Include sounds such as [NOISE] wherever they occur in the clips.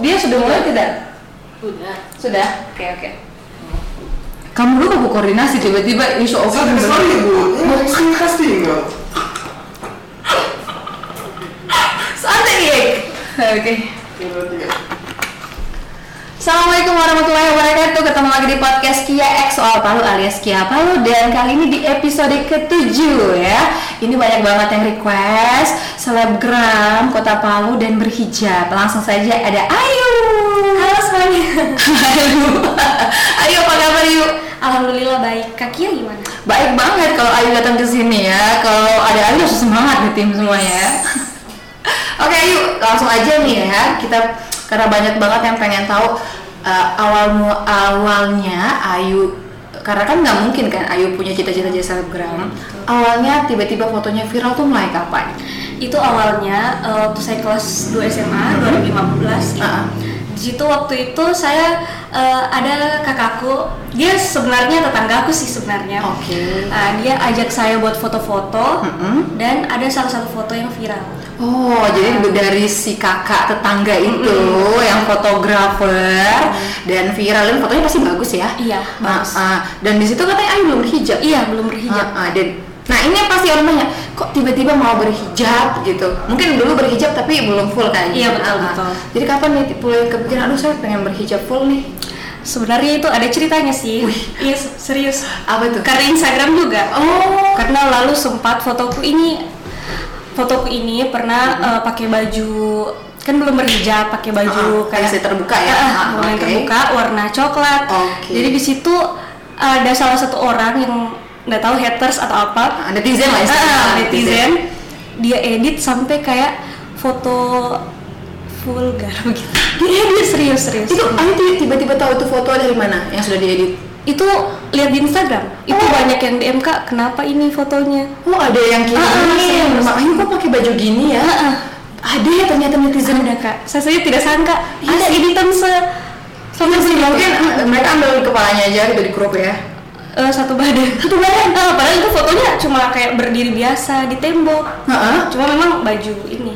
dia sudah mulai tidak? Udah. Sudah. Oke oke. Kamu dulu aku koordinasi tiba-tiba isu over. Sorry, sorry bu, ini casting dong. Santai Yek. Oke. Dua, tiga. Assalamualaikum warahmatullahi wabarakatuh. Ketemu lagi di podcast Kia X Soal Palu alias Kia Palu. Dan kali ini di episode ketujuh ya. Ini banyak banget yang request. Selebgram Kota Palu dan berhijab. Langsung saja ada Ayu. Halo semuanya. Ayu Ayu apa kabar Ayu? Alhamdulillah baik. Kaki gimana? Baik banget kalau Ayu datang ke sini ya. Kalau ada Ayu langsung semangat nih tim semuanya ya. [LAUGHS] Oke Ayu langsung aja nih ya. Kita karena banyak banget yang pengen tahu uh, awal awalnya Ayu karena kan nggak mungkin kan Ayu punya cita-cita jadi selebgram awalnya tiba-tiba fotonya viral tuh mulai kapan? Itu awalnya waktu saya kelas 2 SMA 2015. Ah. Di situ waktu itu saya eh, ada kakakku. Dia sebenarnya tetanggaku sih sebenarnya. Oke. Nah, dia ajak saya buat foto-foto Mm-mm. dan ada salah satu foto yang viral. Oh, jadi dari si kakak tetangga itu yang fotografer dan viral dan fotonya pasti bagus ya? Iya, Ah, bagus. ah. Dan di situ katanya Ayu belum berhijab. Iya, belum berhijab. Ah, ah, dan nah ini yang pasti orang nanya, kok tiba-tiba mau berhijab gitu? Mungkin dulu berhijab tapi belum full kan? Iya, betul, Ah, ah. betul. Jadi kapan nih mulai kepikiran, aduh saya pengen berhijab full nih? Sebenarnya itu ada ceritanya sih. Iya, serius. Apa tuh? Karena Instagram juga. Oh, karena lalu sempat fotoku ini fotoku ini pernah eh, pakai baju kan belum berhijab pakai baju Ah, masih terbuka ya? Ah, Ah, warna oke. terbuka warna coklat Oke. jadi di situ ada salah satu orang yang nggak tahu haters atau apa Ah, netizen lah Ah, istilahnya. netizen dia edit sampai kayak foto vulgar begitu dia edit serius serius Itu Ayu ti- tiba-tiba tahu itu foto dari mana yang sudah diedit? itu lihat di Instagram itu Oh. banyak yang DM kak kenapa ini fotonya Oh ada yang kirim, Ah, ah. Mbak Ayu kok pakai baju gini ya? Ah, ah. Ada ya ternyata netizen ada kak saya saja tidak sangka Iya ada editan se Sama sih mungkin mereka ambil kepalanya aja gitu di crop ya. Eh, satu badan satu badan Ah, padahal itu fotonya cuma kayak berdiri biasa di tembok Heeh. cuma memang baju ini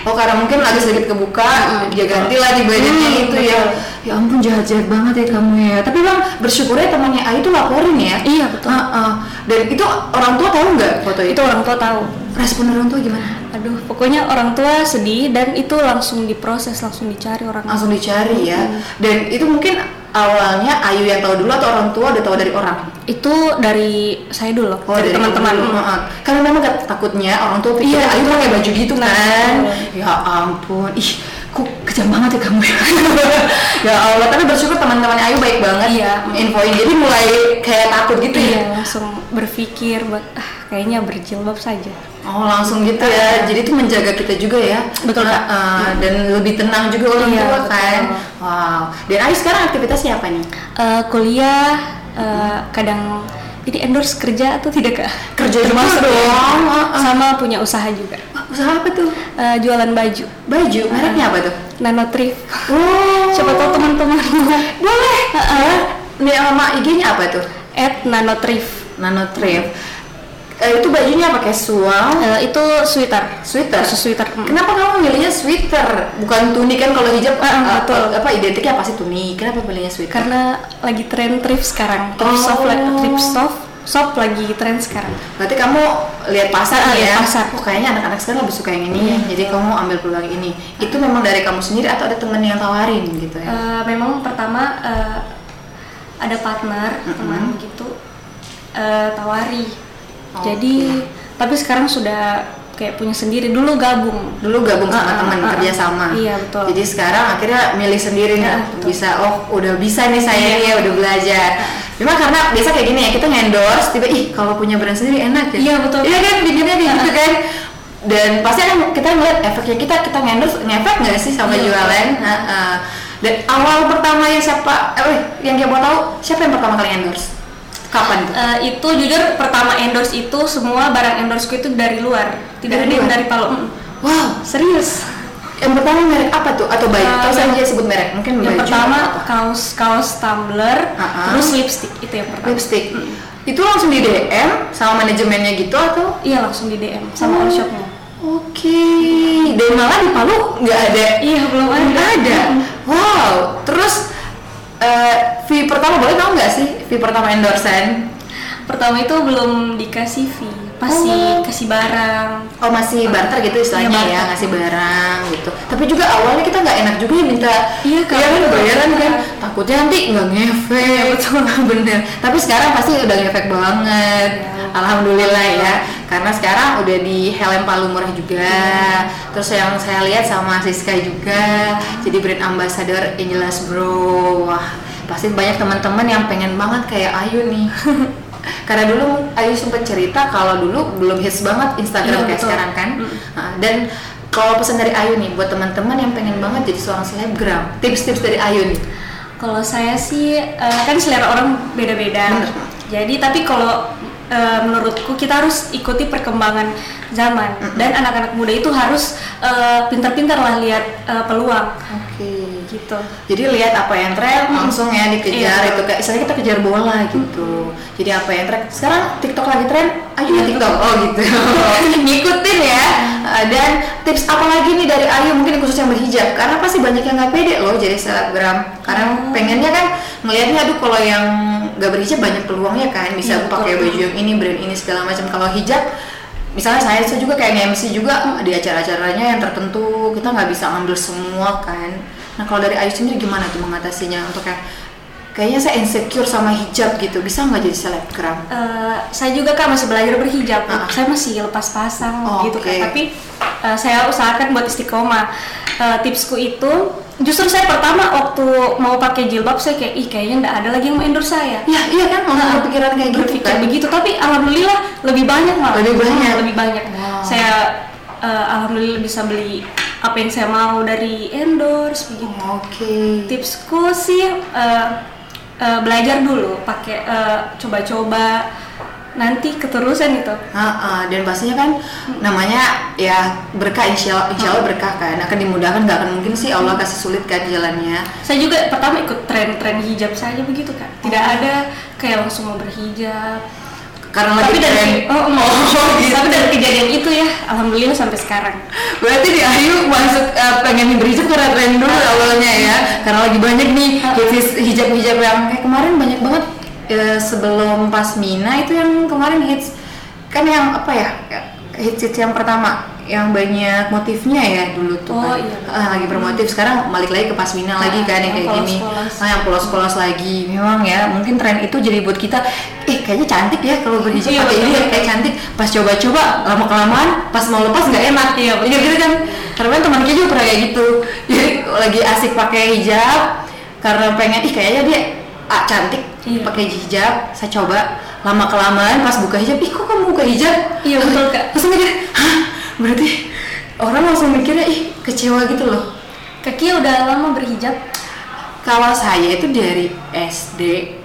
Oh karena mungkin lagi sedikit kebuka, dia ganti lah di badannya Hmm, itu ya. Ya ampun jahat-jahat banget ya kamu ya. Tapi bang bersyukurnya temannya Ayu tuh laporin ya. Iya, betul. Heeh. Dan itu orang tua tahu nggak foto itu? itu orang tua tahu Respon orang tua gimana? aduh pokoknya orang tua sedih dan itu langsung diproses langsung dicari orang Langsung dicari ya. Hmm. Dan itu mungkin awalnya Ayu yang tahu dulu atau orang tua udah tahu dari orang? itu dari saya dulu Oh, dari dari teman-teman dulu. Heeh. Karena memang gak- takutnya orang tua pikir Iya, Ayu pakai baju gitu kan. Ya ampun, ih kok kejam banget ya kamu ya. [LAUGHS] ya Allah, tapi bersyukur teman-teman Ayu baik banget. Iya. Infoin. Jadi mulai kayak takut gitu ya. iya langsung berpikir buat ah kayaknya berjilbab saja Oh langsung gitu ya, jadi itu menjaga kita juga ya Betul, Nah, Dan lebih tenang juga orang Iya, tua kan Wow, dan Ayu sekarang aktivitasnya apa nih? Eh, kuliah eh, kadang ini endorse kerja atau tidak kak? Kerja juga Termasuk dong, ya. heeh. sama punya usaha juga Wah, Usaha apa tuh? Eh, jualan baju Baju, mereknya apa tuh? nanotrif Oh, siapa tahu teman-teman Boleh Nih nama IG-nya apa tuh? at nanotrif Nanotrip Eh, itu bajunya pakai sual? Eh, itu sweater. Sweater? Khusus sweater mm. kenapa kamu milihnya sweater? Bukan tunik kan kalau hijab Ah, eh, betul. apa identiknya pasti tunik kenapa pilihnya sweater? Karena lagi tren thrift sekarang. Thrift Oh. la- thrift shop shop lagi tren sekarang. Berarti kamu lihat pasar Ah, nih lihat ya pasar. oh kayaknya anak-anak sekarang lebih suka yang ini ya. Jadi kamu ambil peluang ini. Itu memang dari kamu sendiri atau ada temen yang tawarin gitu ya? Eh, memang pertama eh, ada partner teman gitu eh, tawari Oke. jadi tapi sekarang sudah kayak punya sendiri dulu gabung dulu gabung sama ah, teman ah. kerja sama Iya, betul. jadi sekarang akhirnya milih sendiri nih betul. bisa oh udah bisa nih saya Iya. ya udah belajar memang karena biasa kayak gini ya kita ngendorse tiba ih kalau punya brand sendiri enak ya Iya, betul. iya kan pikirnya kayak gitu kan dan pasti kan kita ngeliat efeknya kita kita ngendorse ngefek nggak sih sama Iya, jualan ah. dan awal pertama yang siapa eh yang kayak mau tahu siapa yang pertama kali endorse kapan? Tuh Eh, itu jujur pertama endorse itu semua barang endorseku itu dari luar. Dari tidak ada yang dari Palu Mm. wow serius? Yang pertama merek apa tuh? Atau baju atau yang- saja sebut merek. Mungkin yang baju pertama apa? kaos kaos tumbler Ah, ah. terus lipstick. Itu yang pertama. Lipstick. Itu langsung di DM sama manajemennya gitu atau? Iya langsung di DM sama Oh. shopnya Oke, dan malah di Palu nggak ada. Iya, belum ada. Nggak ada. Nggak sih fee pertama endorsean? Pertama itu belum dikasih fee, Oh. pasti kasih barang. Oh masih barter gitu istilahnya Iya, ya barter. ngasih barang gitu. Tapi juga awalnya kita nggak enak juga ya minta Iya, Kak. iya kan bayaran kan. Iya. Takutnya nanti nggak ngefek. betul [LAUGHS] bener. Tapi sekarang pasti udah ngefek banget. Iya. Alhamdulillah ya. Karena sekarang udah di Helm Palu Murah juga. Iya. Terus yang saya lihat sama Siska juga jadi brand ambassador Angelas Bro. Wah pasti banyak teman-teman yang pengen banget kayak Ayu nih. [LAUGHS] Karena dulu Ayu sempat cerita kalau dulu belum hits banget Instagram Iya, kayak betul. sekarang kan. Mm. Nah, dan kalau pesan dari Ayu nih buat teman-teman yang pengen banget jadi seorang selebgram, tips-tips dari Ayu nih. Kalau saya sih eh, kan selera orang beda-beda. Jadi tapi kalau eh, menurutku kita harus ikuti perkembangan zaman dan anak-anak muda itu harus eh, pintar-pintar lah lihat eh, peluang Oke. gitu. Jadi lihat apa yang tren langsung ya dikejar Iya. itu kayak misalnya kita kejar bola gitu. Jadi apa yang tren sekarang TikTok lagi tren, Ayu ya TikTok. Oh gitu. [LAUGHS] Ngikutin ya. Uh, Dan tips apa lagi nih dari Ayu mungkin khusus yang berhijab karena pasti banyak yang nggak pede loh jadi selebgram. Karena Oh. pengennya kan ngelihatnya aduh kalau yang nggak berhijab banyak peluangnya kan bisa Iya, betul. pakai baju yang ini brand ini segala macam. Kalau hijab misalnya saya, saya juga kayak MC juga di acara-acaranya yang tertentu kita nggak bisa ngambil semua kan nah kalau dari Ayu sendiri gimana tuh mengatasinya untuk kayak kayaknya saya insecure sama hijab gitu bisa nggak jadi selebgram Eh, saya juga kak masih belajar berhijab. Ah. Saya masih lepas pasang Oh, gitu oke. kan. Tapi eh, saya usahakan buat istiqomah. Eh, tipsku itu justru saya pertama waktu mau pakai jilbab saya kayak ih kayaknya nggak ada lagi yang mau endorse saya. ya iya kan? Langsung berpikiran kayak gitu kan? begitu. Tapi alhamdulillah lebih banyak malah. Lebih banyak? lebih banyak. Wow. saya eh, alhamdulillah bisa beli apa yang saya mau dari endorse begitu. Oke. Tipsku sih eh, eh, belajar dulu pakai eh, coba-coba nanti keterusan itu Ah, ah, dan pastinya kan namanya ya berkah insya Allah, insya Allah berkah kan. Akan dimudahkan nggak akan mungkin sih Allah kasih sulit kan jalannya. Saya juga pertama ikut tren-tren hijab saja begitu kan tidak ada kayak langsung mau berhijab. Karena lagi tapi dari tren. oh, [LAUGHS] oh, gitu. tapi dari kejadian itu ya alhamdulillah sampai sekarang. Berarti di Ayu masuk eh, pengen berhijab karena tren dulu awalnya ya. Karena lagi banyak nih hits hijab-hijab yang kayak kemarin banyak banget eh, sebelum Pasmina itu yang kemarin hits kan yang apa ya? Hits hits yang pertama yang banyak motifnya ya dulu tuh Oh, kan. iya. Ah, lagi bermotif sekarang balik lagi ke Pasmina lagi Ah, kan yang kayak gini. polos-polos. Ah, yang polos-polos lagi. Memang ya, mungkin tren itu jadi buat kita eh kayaknya cantik ya kalau berhijab Iya, pakai ini kayak cantik. Pas coba-coba lama kelamaan pas mau lepas nggak enak. Iya, gitu kan. Karena kan teman kita juga pernah kayak gitu. Jadi lagi asik pakai hijab karena pengen ih kayaknya dia ah, cantik Iya. pakai hijab. Saya coba lama kelamaan pas buka hijab, ih kok kamu buka hijab? Iya, betul, Kak. Terus mikir, hah berarti orang langsung mikirnya ih kecewa gitu loh. kaki udah lama berhijab Kalau saya itu dari SD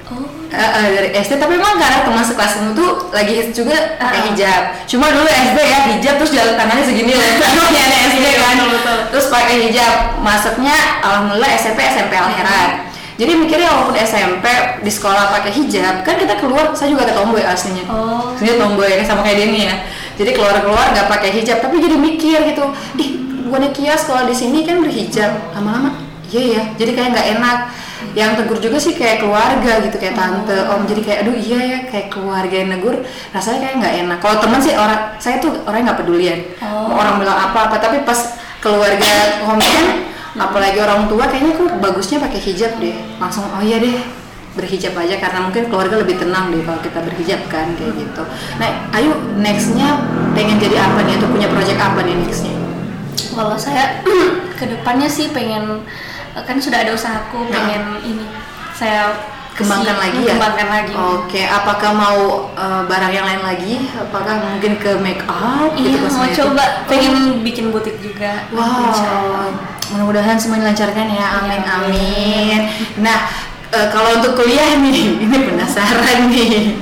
oh Eh, eh, dari SD tapi memang karena teman sekelasmu tuh lagi hits juga pakai Ah. hijab cuma dulu SD ya hijab terus jalan tangannya segini loh [LAUGHS] ya SD kan betul, betul. terus pakai hijab masuknya alhamdulillah SMP SMP Alherat jadi mikirnya walaupun SMP di sekolah pakai hijab kan kita keluar saya juga ke tomboy aslinya. Oh. Sebenarnya tomboy kan sama kayak Denny ya. Jadi keluar keluar nggak pakai hijab tapi jadi mikir gitu ih bukannya kias kalau di sini kan berhijab. Lama-lama iya ya jadi kayak nggak enak. Yang tegur juga sih kayak keluarga gitu kayak tante om. Jadi kayak aduh iya ya kayak keluarga yang negur rasanya kayak nggak enak. Kalau teman sih orang saya tuh orang nggak pedulian Oh. mau orang bilang apa apa tapi pas keluarga om kan apalagi orang tua kayaknya kok bagusnya pakai hijab deh langsung oh iya deh berhijab aja karena mungkin keluarga lebih tenang deh kalau kita berhijab kan kayak gitu. Nah, ayo nextnya pengen jadi apa nih atau punya project apa nih nextnya? kalau saya [CLEARS THROAT] ke depannya sih pengen kan sudah ada usahaku pengen ini saya Kembangkan lagi ya? kembangkan lagi Oke, apakah mau eh, barang yang lain lagi? Apakah mungkin ke make up iya gitu mau coba pengen bikin butik juga. Wow, mudah-mudahan semua dilancarkan ya. Amin, Ya, amin. Nah, eh, kalau untuk kuliah nih, [LAUGHS] ini penasaran nih.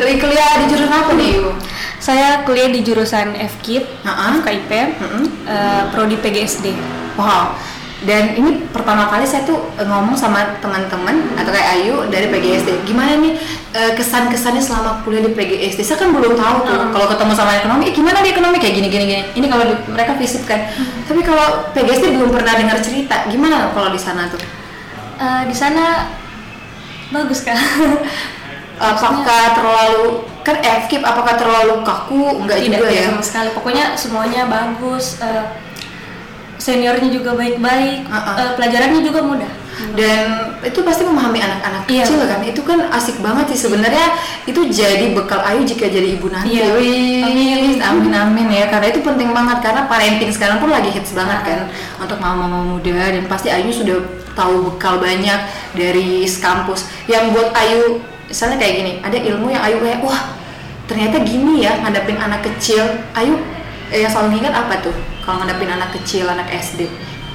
Kuliah kuliah di jurusan apa nih, Yu? saya kuliah di jurusan FKIP Ha-ha. FKIP Mm-mm. eh, prodi PGSD Wow. Dan ini pertama kali saya tuh ngomong sama teman-teman atau kayak Ayu dari PGSD. Gimana nih eh, kesan-kesannya selama kuliah di PGSD? Saya kan belum tahu tuh. Hmm. Kalau ketemu sama ekonomi, eh, gimana di ekonomi kayak gini gini gini. Ini kalau di- mereka visip kan. Tapi kalau PGSD belum pernah dengar cerita. Gimana kalau di sana tuh? Eh, di sana bagus kak [LAUGHS] apakah terlalu kan FKIP apakah terlalu kaku enggak tidak juga ya sama sekali pokoknya semuanya bagus eh, seniornya juga baik-baik Uh-uh. eh, pelajarannya juga mudah dan itu pasti memahami anak-anak Iya, kecil kan. Itu kan asik banget sih sebenarnya. Itu jadi bekal Ayu jika jadi ibu nanti. Iya. Amin. amin amin ya. Karena itu penting banget. Karena parenting sekarang pun lagi hits banget kan. Untuk mama-mama muda. Dan pasti Ayu sudah tahu bekal banyak dari kampus. Yang buat Ayu misalnya kayak gini. Ada ilmu yang Ayu kayak wah ternyata gini ya ngadepin anak kecil. Ayu eh, yang selalu ingat apa tuh? Kalau ngadepin anak kecil anak SD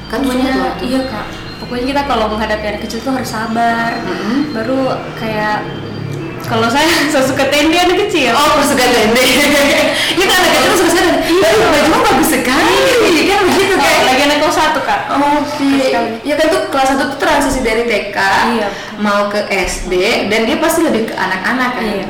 kan susah tuh. iya kak pokoknya kita kalau menghadapi anak kecil tuh harus sabar Mm-mm. baru kayak kalau saya [LAUGHS] saya suka tende anak kecil Oh, suka tende. [LAUGHS] Ini kan anak kecil suka tende. Iya, bajunya bagus sekali. Kan begitu Oh, kayak. lagi anak kelas satu kak Oh, iya. Ya kan tuh kelas 1 tuh transisi dari TK Iya. mau ke SD dan dia pasti lebih ke anak-anak kan. Iya.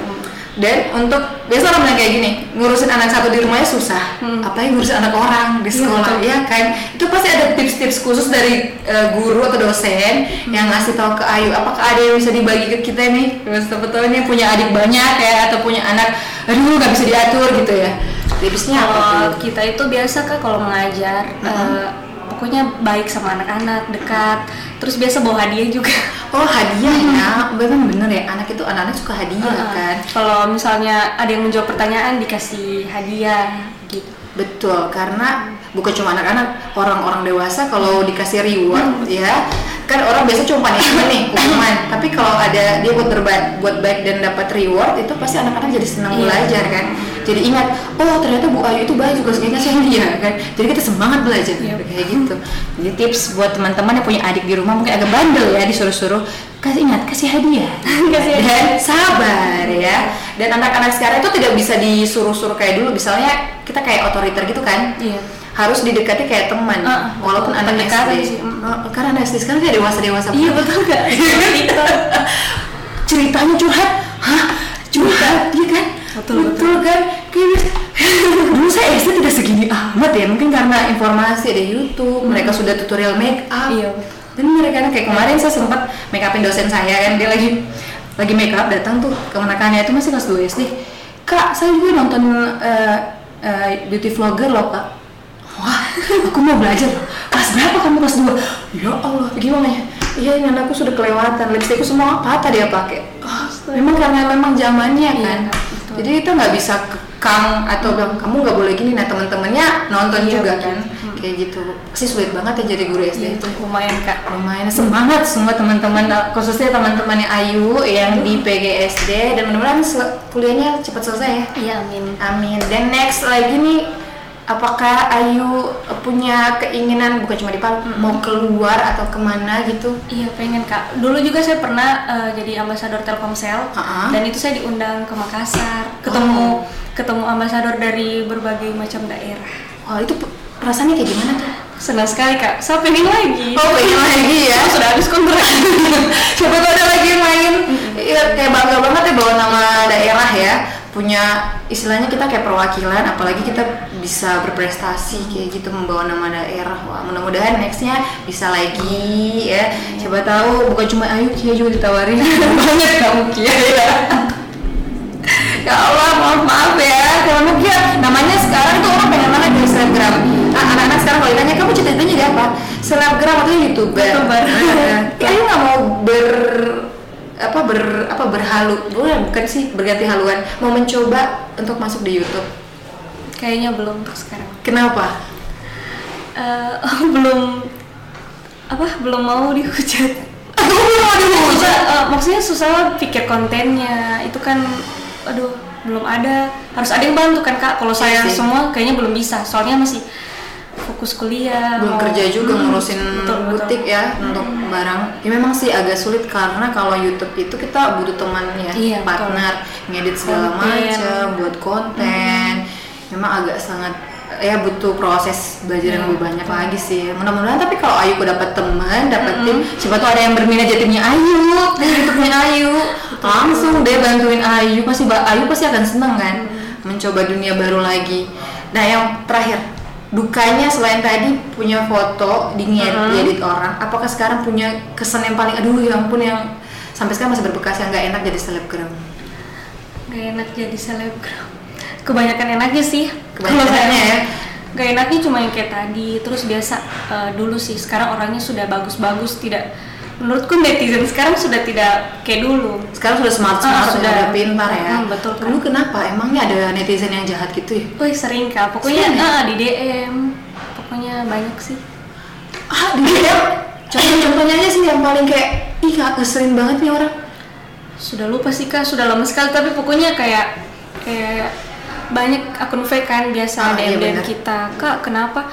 Dan untuk biasa orang bilang kayak gini, ngurusin anak satu di rumahnya susah. Hmm. Apalagi ngurusin anak orang di Iya, sekolah, betul. ya kan? Itu pasti ada tips-tips khusus dari eh, guru atau dosen yang ngasih tahu ke Ayu. Apakah ada yang bisa dibagi ke kita nih? Sebetulnya punya adik banyak ya atau punya anak, aduh nggak bisa diatur gitu ya. Tipsnya apa kalau kita itu biasa kak kalau mengajar eh, pokoknya baik sama anak-anak dekat terus biasa bawa hadiah juga Oh hadiah ya, memang bener ya. Anak itu anak-anak suka hadiah Heeh. kan. kalau misalnya ada yang menjawab pertanyaan dikasih hadiah gitu Betul, karena bukan cuma anak-anak, orang-orang dewasa kalau dikasih reward ya, kan orang biasa cuma punishment [LAUGHS] nih, hukuman. Tapi kalau ada dia buat berbaik, buat baik dan dapat reward, itu pasti anak-anak jadi senang Iya. belajar kan. Jadi ingat, oh ternyata Bu Ayu itu baik juga sehingga saya [LAUGHS] dia kan. Jadi kita semangat belajar Iya. kayak gitu. Jadi tips buat teman-teman yang punya adik di rumah mungkin agak bandel ya disuruh-suruh, kasih ingat kasih hadiah, [LAUGHS] Kasih dan sabar ya. Dan anak-anak sekarang itu tidak bisa disuruh-suruh kayak dulu, misalnya kita kayak otoriter gitu kan iya harus didekati kayak teman Ah, walaupun betul. anak Pendekatan SD. sih. Oh, karena anak SD sekarang kayak dewasa dewasa iya betul kak [LAUGHS] ceritanya curhat. Hah? Curhat iya. kan? Betul, betul kan? Kayak [LAUGHS] dulu saya SD tidak segini amat ya mungkin karena informasi ada YouTube mereka sudah tutorial make up Hmm. Iya, betul. dan mereka kayak kemarin saya sempat make upin dosen saya kan dia lagi lagi make up datang tuh kemenakannya itu masih kelas 2 SD kak saya juga nonton eh, eh, beauty vlogger loh kak aku mau belajar. Loh kelas berapa kamu? Kelas 2 ya Allah gimana ya? Iya ini anakku sudah kelewatan. Lipstikku semua patah dia pakai? Oh, memang karena memang zamannya Iya, kan. betul. jadi kita nggak bisa kekang atau bilang kamu nggak boleh gini. Nah teman-temannya nonton Iya, juga betul. kan. Kayak gitu. Pasti sulit banget ya jadi guru SD Iya, itu lumayan kak. Lumayan. Semangat semua teman-teman khususnya teman-temannya Ayu yang di PGSD dan mudah-mudahan kuliahnya cepat selesai ya. Iya amin. Amin. Dan next lagi nih apakah Ayu punya keinginan bukan cuma di Palu mau keluar atau ke mana gitu Iya pengen kak. Dulu juga saya pernah eh, jadi ambasador Telkomsel Ha-ha. dan itu saya diundang ke Makassar, ketemu ketemu ambasador dari berbagai macam daerah. wah itu pe- perasaannya kayak gimana tuh Senang sekali kak. Saya pengen lagi. Oh pengen lagi ya Oh, sudah habis kontrak. [LAUGHS] Siapa tahu ada lagi yang main Iya kayak bangga banget ya bawa nama daerah ya Punya istilahnya kita kayak perwakilan Apalagi kita bisa berprestasi kayak gitu membawa nama daerah Wah mudah-mudahan nextnya bisa lagi ya Siapa tahu bukan cuma Ayu Kia juga ditawarin [LAUGHS] banget kamu Kia ya Ya Allah maaf maaf ya Kalau Kia namanya sekarang tuh orang pengen banget di Instagram Ah, anak-anak sekarang kalau ditanya kamu cita-citanya jadi apa? Selebgram atau youtuber? YouTuber. Nah, [LAUGHS] Ayu nggak mau ber apa ber apa berhalu bukan bukan sih berganti haluan mau mencoba untuk masuk di YouTube Kayaknya belum untuk sekarang. kenapa Eh, [LAUGHS] belum apa? Belum mau dihujat. [LAUGHS] belum mau dihujat Susah, eh, maksudnya susah pikir kontennya. Itu kan, aduh, belum ada. Harus ada yang bantu kan kak. Kalau saya Iya sih. semua kayaknya belum bisa. Soalnya masih fokus kuliah. belum mau- kerja juga Hmm, ngurusin betul, betul. butik ya untuk barang. Ya memang sih agak sulit karena kalau YouTube itu kita butuh teman ya Iya, betul. partner ngedit segala macam buat konten. Memang agak sangat ya butuh proses belajar yang Iya, lebih banyak lagi sih. Mudah-mudahan tapi kalau Ayu udah dapat teman dapat tim siapa tuh ada yang berminat jadi timnya Ayu. YouTube-nya Ayu. [LAUGHS] Langsung deh bantuin Ayu pasti Ayu pasti akan seneng kan mencoba dunia baru lagi. Nah yang terakhir dukanya selain tadi punya foto di Mhm. diedit orang apakah sekarang punya kesan yang paling aduh ya ampun yang sampai sekarang masih berbekas yang nggak enak jadi selebgram Gak enak jadi selebgram. Kebanyakan enaknya sih. Kebanyakan enaknya ya? Gak enaknya cuma yang kayak tadi. Terus biasa eh, dulu sih. Sekarang orangnya sudah bagus-bagus. Tidak. Menurutku netizen sekarang sudah tidak kayak dulu. sekarang sudah smart Ah, smart sudah. sudah pintar ya Hmm, betul kan. dulu kenapa emangnya ada netizen yang jahat gitu ya Wih sering kak. Pokoknya Sering ya? ah, di DM. Pokoknya banyak sih. ah di DM contoh-contohnya aja sih yang paling kayak ih nggak ngeselin banget nih orang Sudah lupa sih kak. Sudah lama sekali. Tapi pokoknya kayak kayak banyak akun fake kan biasa Ah, iya DM DM benar. kita. Kak kenapa?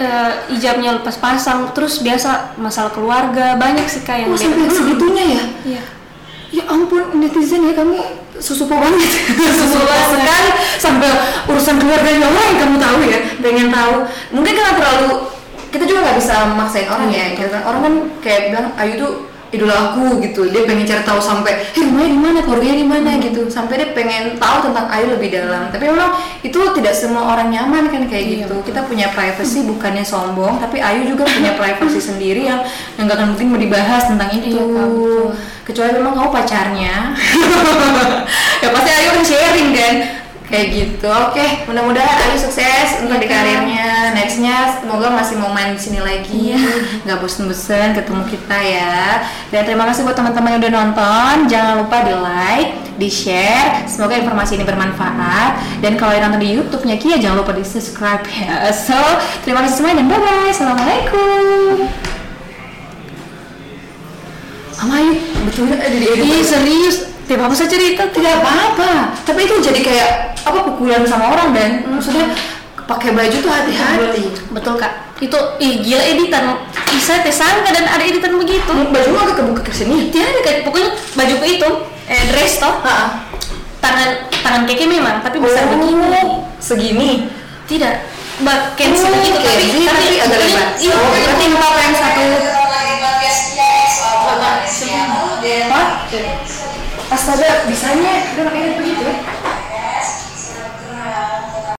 Eh, ijabnya lepas pasang terus biasa masalah keluarga banyak sih kak yang oh sampai Hmm. segitunya ya Iya. Ya ampun netizen ya kamu susupo banget [LAUGHS] Susupo banget. sekali Sampai urusan keluarganya orang yang kamu tahu ya Pengen tahu Mungkin karena terlalu Kita juga nggak bisa memaksain orang ya gitu kan. Orang kan kayak bilang Ayu tuh idola aku gitu. Dia pengen cari tahu sampai eh rumahnya di mana? Keluarganya di mana? Gitu. Sampai dia pengen tahu tentang Ayu lebih dalam. Tapi memang itu tidak semua orang nyaman kan kayak Iya, gitu. kita punya privacy bukannya sombong tapi Ayu juga punya privacy [LAUGHS] sendiri yang yang nggak akan mungkin mau dibahas tentang itu. Iya, betul. kecuali memang kamu pacarnya. [LAUGHS] Ya pasti Ayu akan sharing kan. Kayak gitu. Oke mudah-mudahan Ayu sukses untuk Iya, di Kak. karirnya nextnya semoga masih mau main di sini lagi. Iya. nggak bosen-bosen ketemu kita ya. Dan terima kasih buat teman-teman yang udah nonton. Jangan lupa di like di share semoga informasi ini bermanfaat. Dan kalau yang nonton di YouTube-nya Kia jangan lupa di subscribe ya. [LAUGHS] So terima kasih semuanya dan bye bye assalamualaikum. Mama Ayu, betul nggak jadi? Ih serius, tiap apa saya cerita tidak apa-apa. Tapi itu jadi kayak apa pukulan sama orang dan maksudnya pakai baju tuh hati-hati Betul kak. Itu ih gila editan. Ih saya teh sangka dan ada editan begitu. baju agak kebuka ke sini Tidak kayak pokoknya bajuku itu eh dress toh Ah, tangan tangan keke memang tapi besar begini. segini Tidak. Mbak Kenzi Oh, begitu tapi Kenzi, tapi agak lebar. Iya, Oh, berarti empat yang satu? Astaga, bisanya dia pakai begitu ya?